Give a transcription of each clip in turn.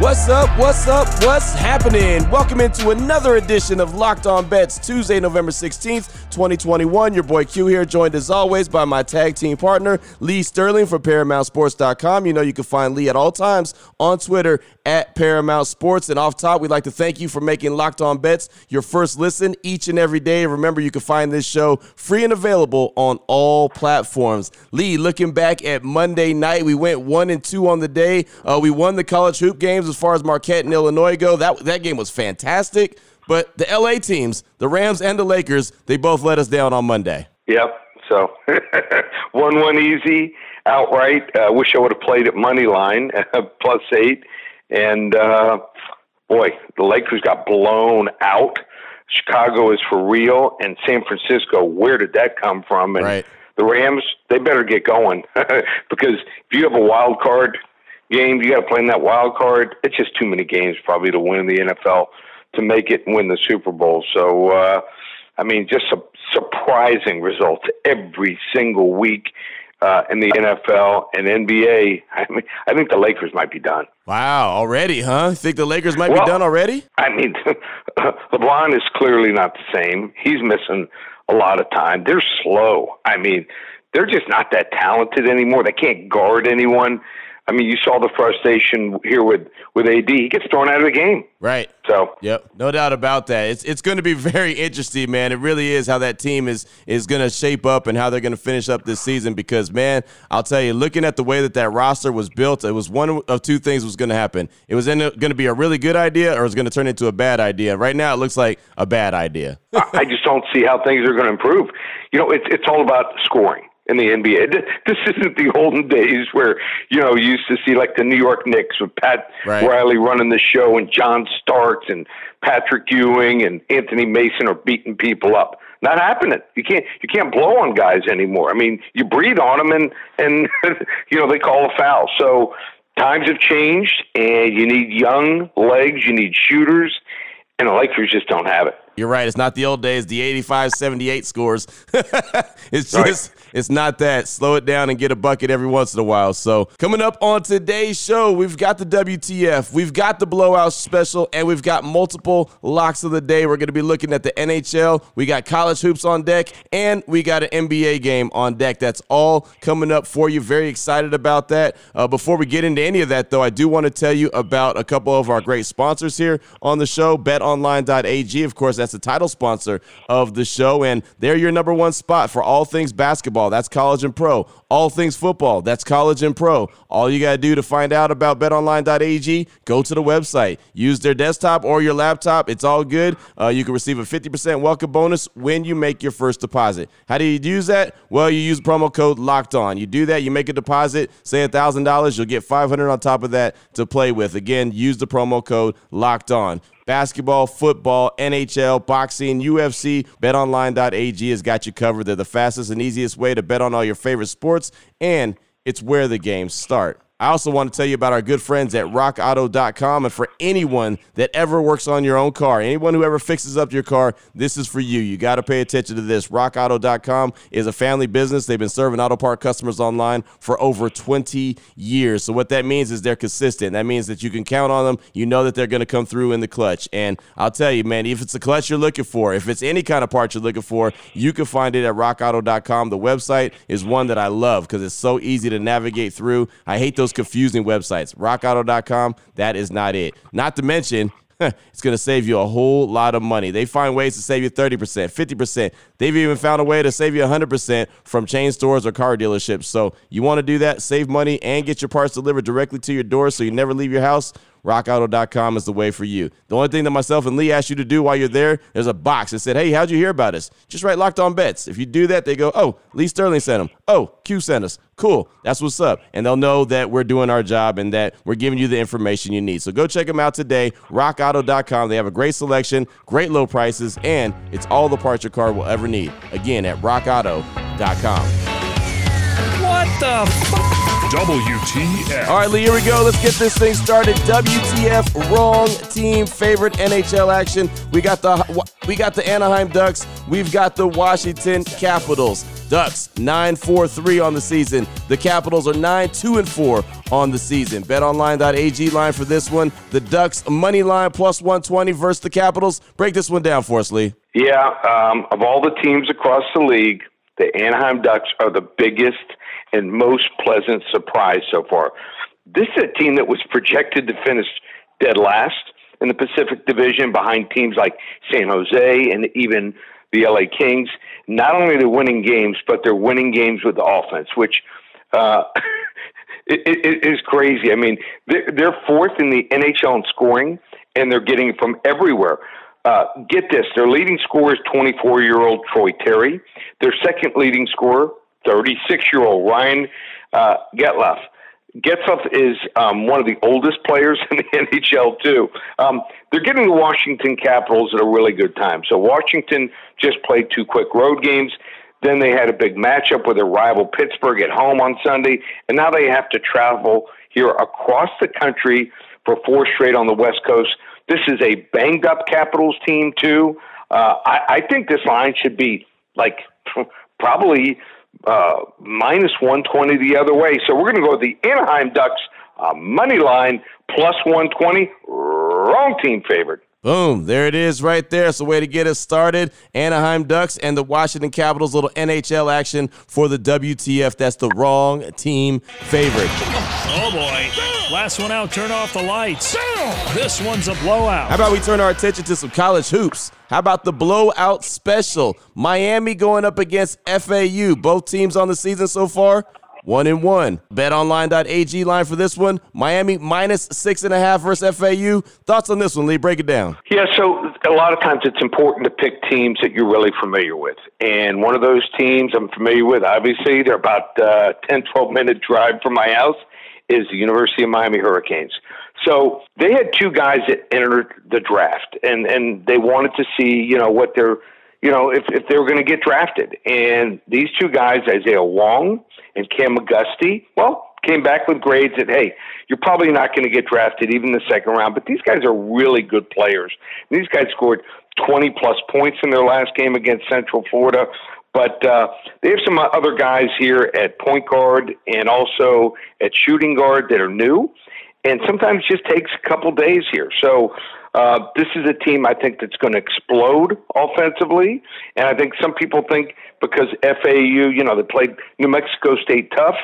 What's up? What's up? What's happening? Welcome into another edition of Locked On Bets, Tuesday, November 16th, 2021. Your boy Q here, joined as always by my tag team partner, Lee Sterling from ParamountSports.com. You know you can find Lee at all times on Twitter at Paramount Sports. And off top, we'd like to thank you for making Locked On Bets your first listen each and every day. Remember, you can find this show free and available on all platforms. Lee, looking back at Monday night, we went one and two on the day. Uh, we won the college hoop games as far as Marquette and Illinois go. That that game was fantastic. But the LA teams, the Rams and the Lakers, they both let us down on Monday. Yep. So one one easy outright. I uh, wish I would have played at money line plus eight. And uh, boy, the Lakers got blown out. Chicago is for real, and San Francisco. Where did that come from? And right. the Rams, they better get going because if you have a wild card game, you got to play in that wild card. It's just too many games probably to win the NFL to make it and win the Super Bowl. So, uh, I mean, just su- surprising results every single week uh, in the NFL and NBA. I mean, I think the Lakers might be done. Wow, already, huh? Think the Lakers might well, be done already? I mean, LeBron is clearly not the same. He's missing a lot of time. They're slow. I mean, they're just not that talented anymore. They can't guard anyone. I mean, you saw the frustration here with with AD. He gets thrown out of the game. Right. So. Yep. No doubt about that. It's it's going to be very interesting, man. It really is how that team is is going to shape up and how they're going to finish up this season. Because man, I'll tell you, looking at the way that that roster was built, it was one of two things was going to happen. It was going to be a really good idea, or it was going to turn into a bad idea. Right now, it looks like a bad idea. I just don't see how things are going to improve. You know, it's it's all about scoring in the NBA. This isn't the olden days where you know you used to see like the New York Knicks with Pat right. Riley running the show and John Starks and Patrick Ewing and Anthony Mason are beating people up. Not happening. You can't you can't blow on guys anymore. I mean, you breathe on them and and you know they call a foul. So times have changed, and you need young legs. You need shooters, and the Lakers just don't have it. You're right. It's not the old days, the 85 78 scores. it's just, right. it's not that. Slow it down and get a bucket every once in a while. So, coming up on today's show, we've got the WTF, we've got the blowout special, and we've got multiple locks of the day. We're going to be looking at the NHL. We got college hoops on deck, and we got an NBA game on deck. That's all coming up for you. Very excited about that. Uh, before we get into any of that, though, I do want to tell you about a couple of our great sponsors here on the show betonline.ag. Of course, that's the title sponsor of the show, and they're your number one spot for all things basketball. That's college and pro. All things football. That's college and pro. All you got to do to find out about betonline.ag, go to the website. Use their desktop or your laptop. It's all good. Uh, you can receive a 50% welcome bonus when you make your first deposit. How do you use that? Well, you use promo code locked on. You do that, you make a deposit, say $1,000, you'll get 500 on top of that to play with. Again, use the promo code locked on basketball, football, NHL, boxing, UFC, betonline.ag has got you covered. They're the fastest and easiest way to bet on all your favorite sports, and it's where the games start. I also want to tell you about our good friends at rockauto.com. And for anyone that ever works on your own car, anyone who ever fixes up your car, this is for you. You got to pay attention to this. Rockauto.com is a family business. They've been serving auto part customers online for over 20 years. So, what that means is they're consistent. That means that you can count on them. You know that they're going to come through in the clutch. And I'll tell you, man, if it's a clutch you're looking for, if it's any kind of part you're looking for, you can find it at rockauto.com. The website is one that I love because it's so easy to navigate through. I hate those those confusing websites. RockAuto.com, that is not it. Not to mention, it's going to save you a whole lot of money. They find ways to save you 30%, 50%. They've even found a way to save you 100% from chain stores or car dealerships. So you want to do that, save money, and get your parts delivered directly to your door so you never leave your house? rockauto.com is the way for you. The only thing that myself and Lee asked you to do while you're there, there's a box that said, Hey, how'd you hear about us? Just write locked on bets. If you do that, they go, Oh, Lee Sterling sent them. Oh, Q sent us. Cool. That's what's up. And they'll know that we're doing our job and that we're giving you the information you need. So go check them out today. RockAuto.com. They have a great selection, great low prices, and it's all the parts your car will ever need. Again, at RockAuto.com. What the fuck? WTF. All right, Lee, here we go. Let's get this thing started. WTF wrong team favorite NHL action. We got the we got the Anaheim Ducks. We've got the Washington Capitals. Ducks 9-4-3 on the season. The Capitals are 9-2 and 4 on the season. BetOnline.ag line for this one. The Ducks money line plus 120 versus the Capitals. Break this one down for us, Lee. Yeah, um, of all the teams across the league, the Anaheim Ducks are the biggest and most pleasant surprise so far. This is a team that was projected to finish dead last in the Pacific Division behind teams like San Jose and even the LA Kings. Not only are they winning games, but they're winning games with the offense, which uh, it, it is crazy. I mean, they're, they're fourth in the NHL in scoring, and they're getting from everywhere. Uh, get this: their leading scorer is 24-year-old Troy Terry. Their second leading scorer, 36-year-old Ryan uh. Getzlaf is um, one of the oldest players in the NHL too. Um, they're getting the Washington Capitals at a really good time. So Washington just played two quick road games. Then they had a big matchup with their rival Pittsburgh at home on Sunday, and now they have to travel here across the country for four straight on the West Coast. This is a banged up Capitals team too. Uh, I, I think this line should be like probably uh, minus 120 the other way. So we're going to go with the Anaheim Ducks uh, money line plus 120. Wrong team favorite. Boom, there it is right there. It's a way to get us started. Anaheim Ducks and the Washington Capitals, little NHL action for the WTF. That's the wrong team favorite. Oh boy. Last one out, turn off the lights. This one's a blowout. How about we turn our attention to some college hoops? How about the blowout special? Miami going up against FAU. Both teams on the season so far one and one. BetOnline.ag line for this one. Miami minus six and a half versus FAU. Thoughts on this one, Lee? Break it down. Yeah, so a lot of times it's important to pick teams that you're really familiar with. And one of those teams I'm familiar with, obviously, they're about uh, 10, 12 minute drive from my house, is the University of Miami Hurricanes. So they had two guys that entered the draft, and, and they wanted to see, you know, what their – you know, if, if they were going to get drafted. And these two guys, Isaiah Wong and Cam McGusty, well, came back with grades that, hey, you're probably not going to get drafted even the second round, but these guys are really good players. And these guys scored 20 plus points in their last game against Central Florida. But uh, they have some other guys here at point guard and also at shooting guard that are new. And sometimes it just takes a couple days here. So uh, this is a team I think that's going to explode offensively, and I think some people think because FAU, you know, they played New Mexico State tough,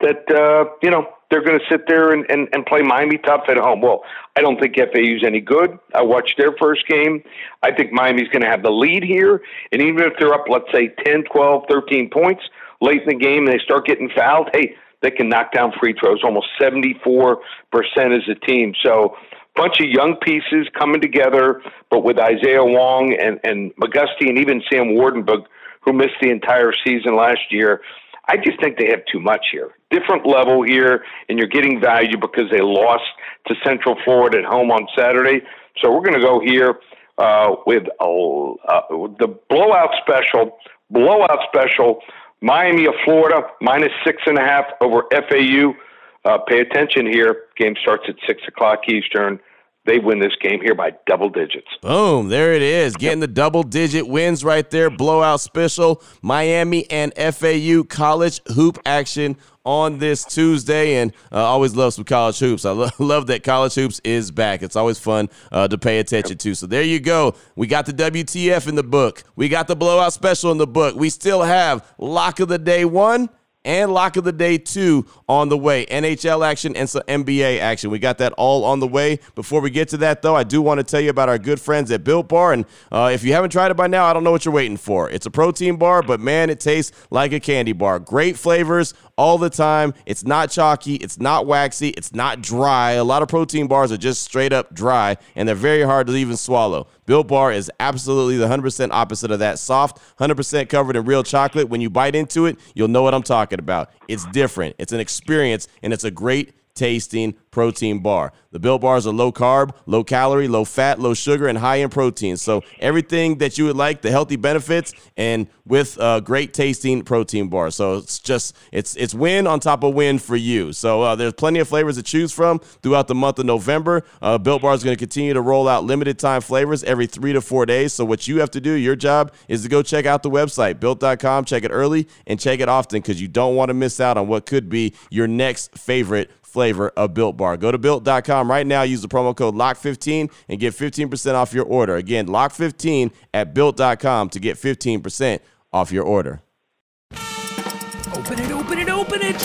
that uh, you know they're going to sit there and, and, and play Miami tough at home. Well, I don't think FAU's any good. I watched their first game. I think Miami's going to have the lead here, and even if they're up, let's say 10, 12, 13 points late in the game, and they start getting fouled, hey, they can knock down free throws almost 74% as a team. So bunch of young pieces coming together, but with Isaiah Wong and, and McGusty and even Sam Waardenburg, who missed the entire season last year, I just think they have too much here. Different level here, and you're getting value because they lost to Central Florida at home on Saturday. So we're going to go here uh, with a, uh, the blowout special. Blowout special. Miami of Florida minus six and a half over FAU. Uh, pay attention here. Game starts at six o'clock Eastern they win this game here by double digits. Boom, there it is. Getting the double digit wins right there. Blowout special. Miami and FAU college hoop action on this Tuesday. And uh, always love some college hoops. I lo- love that college hoops is back. It's always fun uh, to pay attention to. So there you go. We got the WTF in the book. We got the blowout special in the book. We still have lock of the day one and lock of the day two on the way. NHL action and some NBA action. We got that all on the way. Before we get to that, though, I do want to tell you about our good friends at Built Bar. And uh, if you haven't tried it by now, I don't know what you're waiting for. It's a protein bar, but man, it tastes like a candy bar. Great flavors all the time. It's not chalky, it's not waxy, it's not dry. A lot of protein bars are just straight up dry, and they're very hard to even swallow. Built Bar is absolutely the 100% opposite of that. Soft, 100% covered in real chocolate. When you bite into it, you'll know what I'm talking about. It's different, it's an experience, and it's a great tasting protein bar. The Built Bars are low carb, low calorie, low fat, low sugar, and high in protein. So everything that you would like, the healthy benefits, and with a great tasting protein bar. So it's just it's it's win on top of win for you. So uh, there's plenty of flavors to choose from throughout the month of November. Uh, Built Bar is going to continue to roll out limited time flavors every three to four days. So what you have to do, your job, is to go check out the website built.com, check it early, and check it often because you don't want to miss out on what could be your next favorite flavor of Built Bar. Go to built.com right now, use the promo code LOCK15 and get 15% off your order. Again, LOCK15 at built.com to get 15% off your order. Open it, open it, open it.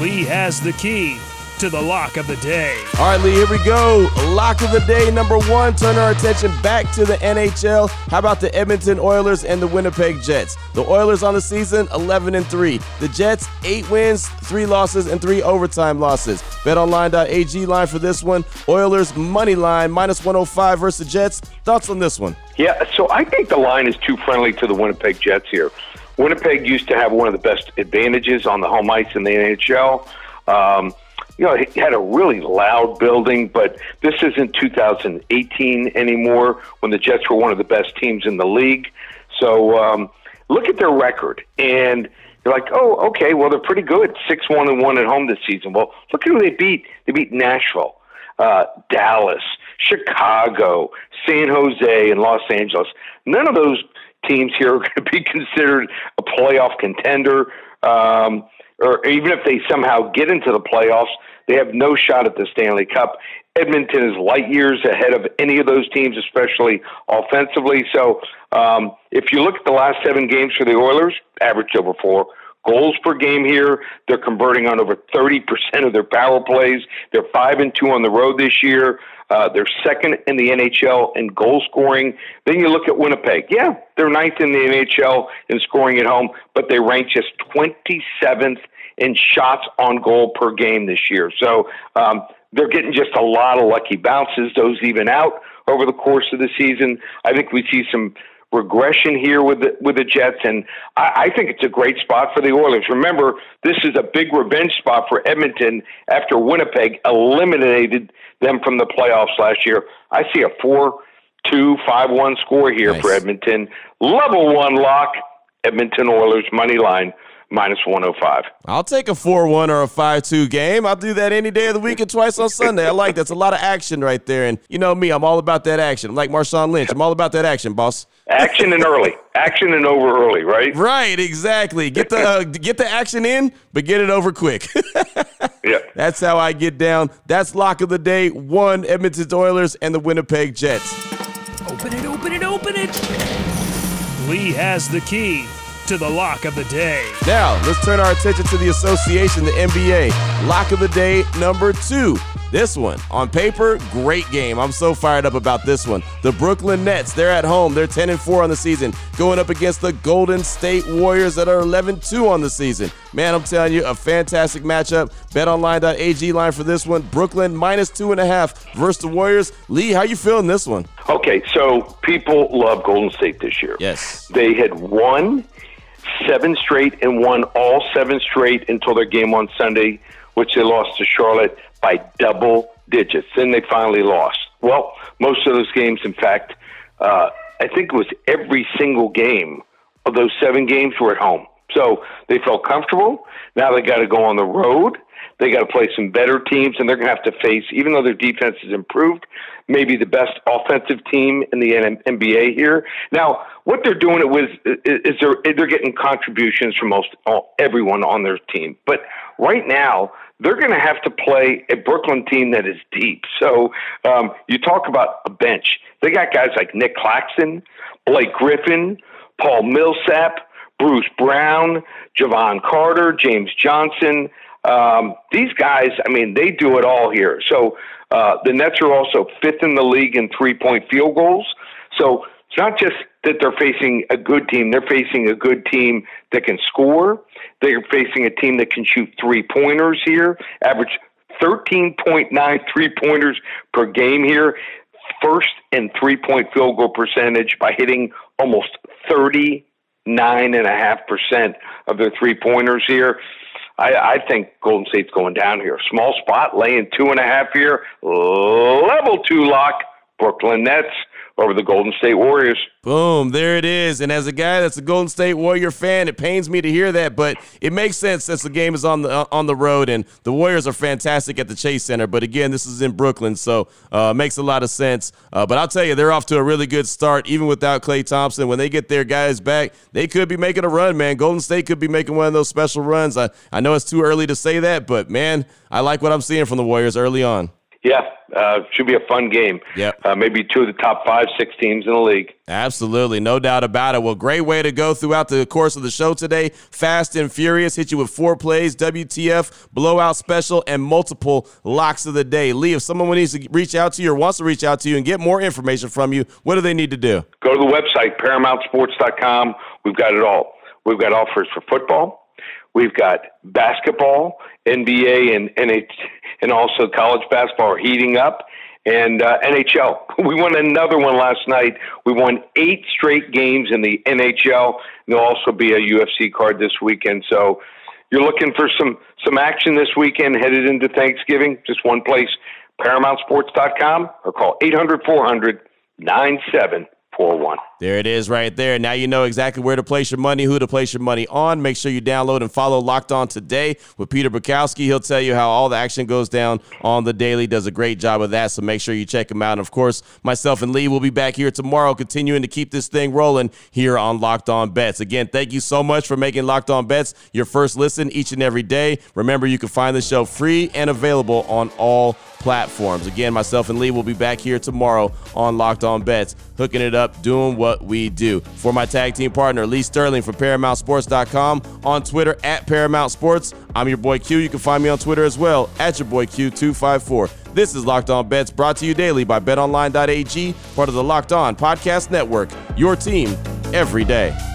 Lee has the key to the lock of the day. All right, Lee, here we go. Lock of the day number one. Turn our attention back to the NHL. How about the Edmonton Oilers and the Winnipeg Jets? The Oilers on the season 11 and 3. The Jets 8 wins, 3 losses, and 3 overtime losses. BetOnline.ag line for this one. Oilers money line minus 105 versus the Jets. Thoughts on this one? Yeah, so I think the line is too friendly to the Winnipeg Jets here. Winnipeg used to have one of the best advantages on the home ice in the NHL. Um, you know, it had a really loud building, but this isn't 2018 anymore when the Jets were one of the best teams in the league. So um, look at their record, and you're like, oh, okay, well they're pretty good, six one and one at home this season. Well, look who they beat. They beat Nashville, uh, Dallas, Chicago, San Jose, and Los Angeles. None of those teams here are going to be considered a playoff contender. Um, or even if they somehow get into the playoffs, they have no shot at the Stanley Cup. Edmonton is light years ahead of any of those teams, especially offensively. So um, if you look at the last seven games for the Oilers, averaged over four goals per game here. They're converting on over 30% of their power plays. They're 5 and 2 on the road this year. Uh, they're second in the NHL in goal scoring. Then you look at Winnipeg. Yeah, they're ninth in the NHL in scoring at home, but they rank just 27th in shots on goal per game this year. So um, they're getting just a lot of lucky bounces. Those even out over the course of the season. I think we see some regression here with the with the Jets, and I, I think it's a great spot for the Oilers. Remember, this is a big revenge spot for Edmonton after Winnipeg eliminated them from the playoffs last year. I see a four two five one score here nice. for Edmonton. Level one lock, Edmonton Oilers money line minus 105. I'll take a 4 1 or a 5 2 game. I'll do that any day of the week and twice on Sunday. I like that's a lot of action right there. And you know me, I'm all about that action. I'm like Marshawn Lynch. I'm all about that action, boss. Action and early. Action and over early, right? Right, exactly. Get the uh, get the action in, but get it over quick. yeah. That's how I get down. That's lock of the day. One Edmonton Oilers and the Winnipeg Jets. Open it, open it, open it. Lee has the key to the lock of the day. Now, let's turn our attention to the association, the NBA. Lock of the day number two. This one, on paper, great game. I'm so fired up about this one. The Brooklyn Nets, they're at home. They're 10 and 4 on the season, going up against the Golden State Warriors that are 11 2 on the season. Man, I'm telling you, a fantastic matchup. BetOnline.ag line for this one. Brooklyn minus two and a half versus the Warriors. Lee, how you feeling this one? Okay, so people love Golden State this year. Yes. They had won seven straight and won all seven straight until their game on Sunday, which they lost to Charlotte by double digits. Then they finally lost. Well, most of those games, in fact, uh, I think it was every single game of those seven games were at home. So they felt comfortable. Now they got to go on the road. They got to play some better teams, and they're going to have to face, even though their defense has improved, maybe the best offensive team in the NBA here. Now, what they're doing it with is they're they're getting contributions from most all, everyone on their team. But right now, they're going to have to play a Brooklyn team that is deep. So um, you talk about a bench. They got guys like Nic Claxton, Blake Griffin, Paul Millsap, Bruce Brown, Javon Carter, James Johnson. Um, these guys, I mean, they do it all here. So uh, the Nets are also fifth in the league in three point field goals. So it's not just that they're facing a good team, they're facing a good team that can score. They're facing a team that can shoot three pointers here, average 13.9 three pointers per game here. First in three point field goal percentage by hitting almost 39.5% of their three pointers here. I, I think Golden State's going down here. Small spot, laying two and a half here, level two lock, Brooklyn Nets over the Golden State Warriors. Boom, there it is. And as a guy that's a Golden State Warrior fan, it pains me to hear that, but it makes sense since the game is on the uh, on the road and the Warriors are fantastic at the Chase Center. But again, this is in Brooklyn, so uh, makes a lot of sense. Uh, but I'll tell you, they're off to a really good start, even without Klay Thompson. When they get their guys back, they could be making a run, man. Golden State could be making one of those special runs. I, I know it's too early to say that, but man, I like what I'm seeing from the Warriors early on. Yeah, uh, should be a fun game. Yep. Uh, maybe two of the top five, six teams in the league. Absolutely. No doubt about it. Well, great way to go throughout the course of the show today. Fast and Furious hit you with four plays, WTF, blowout special, and multiple locks of the day. Lee, if someone needs to reach out to you or wants to reach out to you and get more information from you, what do they need to do? Go to the website, ParamountSports.com. We've got it all. We've got offers for football. We've got basketball, NBA, and NH, and also college basketball are heating up, and uh, NHL. We won another one last night. We won eight straight games in the NHL. There'll also be a UFC card this weekend. So you're looking for some some action this weekend, headed into Thanksgiving. Just one place, ParamountSports.com, or call 800 400 9741. There it is right there. Now you know exactly where to place your money, who to place your money on. Make sure you download and follow Locked On today with Peter Bukowski. He'll tell you how all the action goes down on the daily. Does a great job of that. So make sure you check him out. And of course, myself and Lee will be back here tomorrow, continuing to keep this thing rolling here on Locked On Bets. Again, thank you so much for making Locked On Bets your first listen each and every day. Remember, you can find the show free and available on all platforms. Again, myself and Lee will be back here tomorrow on Locked On Bets, hooking it up, doing what we do. For my tag team partner, Lee Sterling from ParamountSports.com, on Twitter at Paramount Sports. I'm your boy Q. You can find me on Twitter as well at your boy Q254. This is Locked On Bets brought to you daily by BetOnline.ag, part of the Locked On Podcast Network. Your team every day.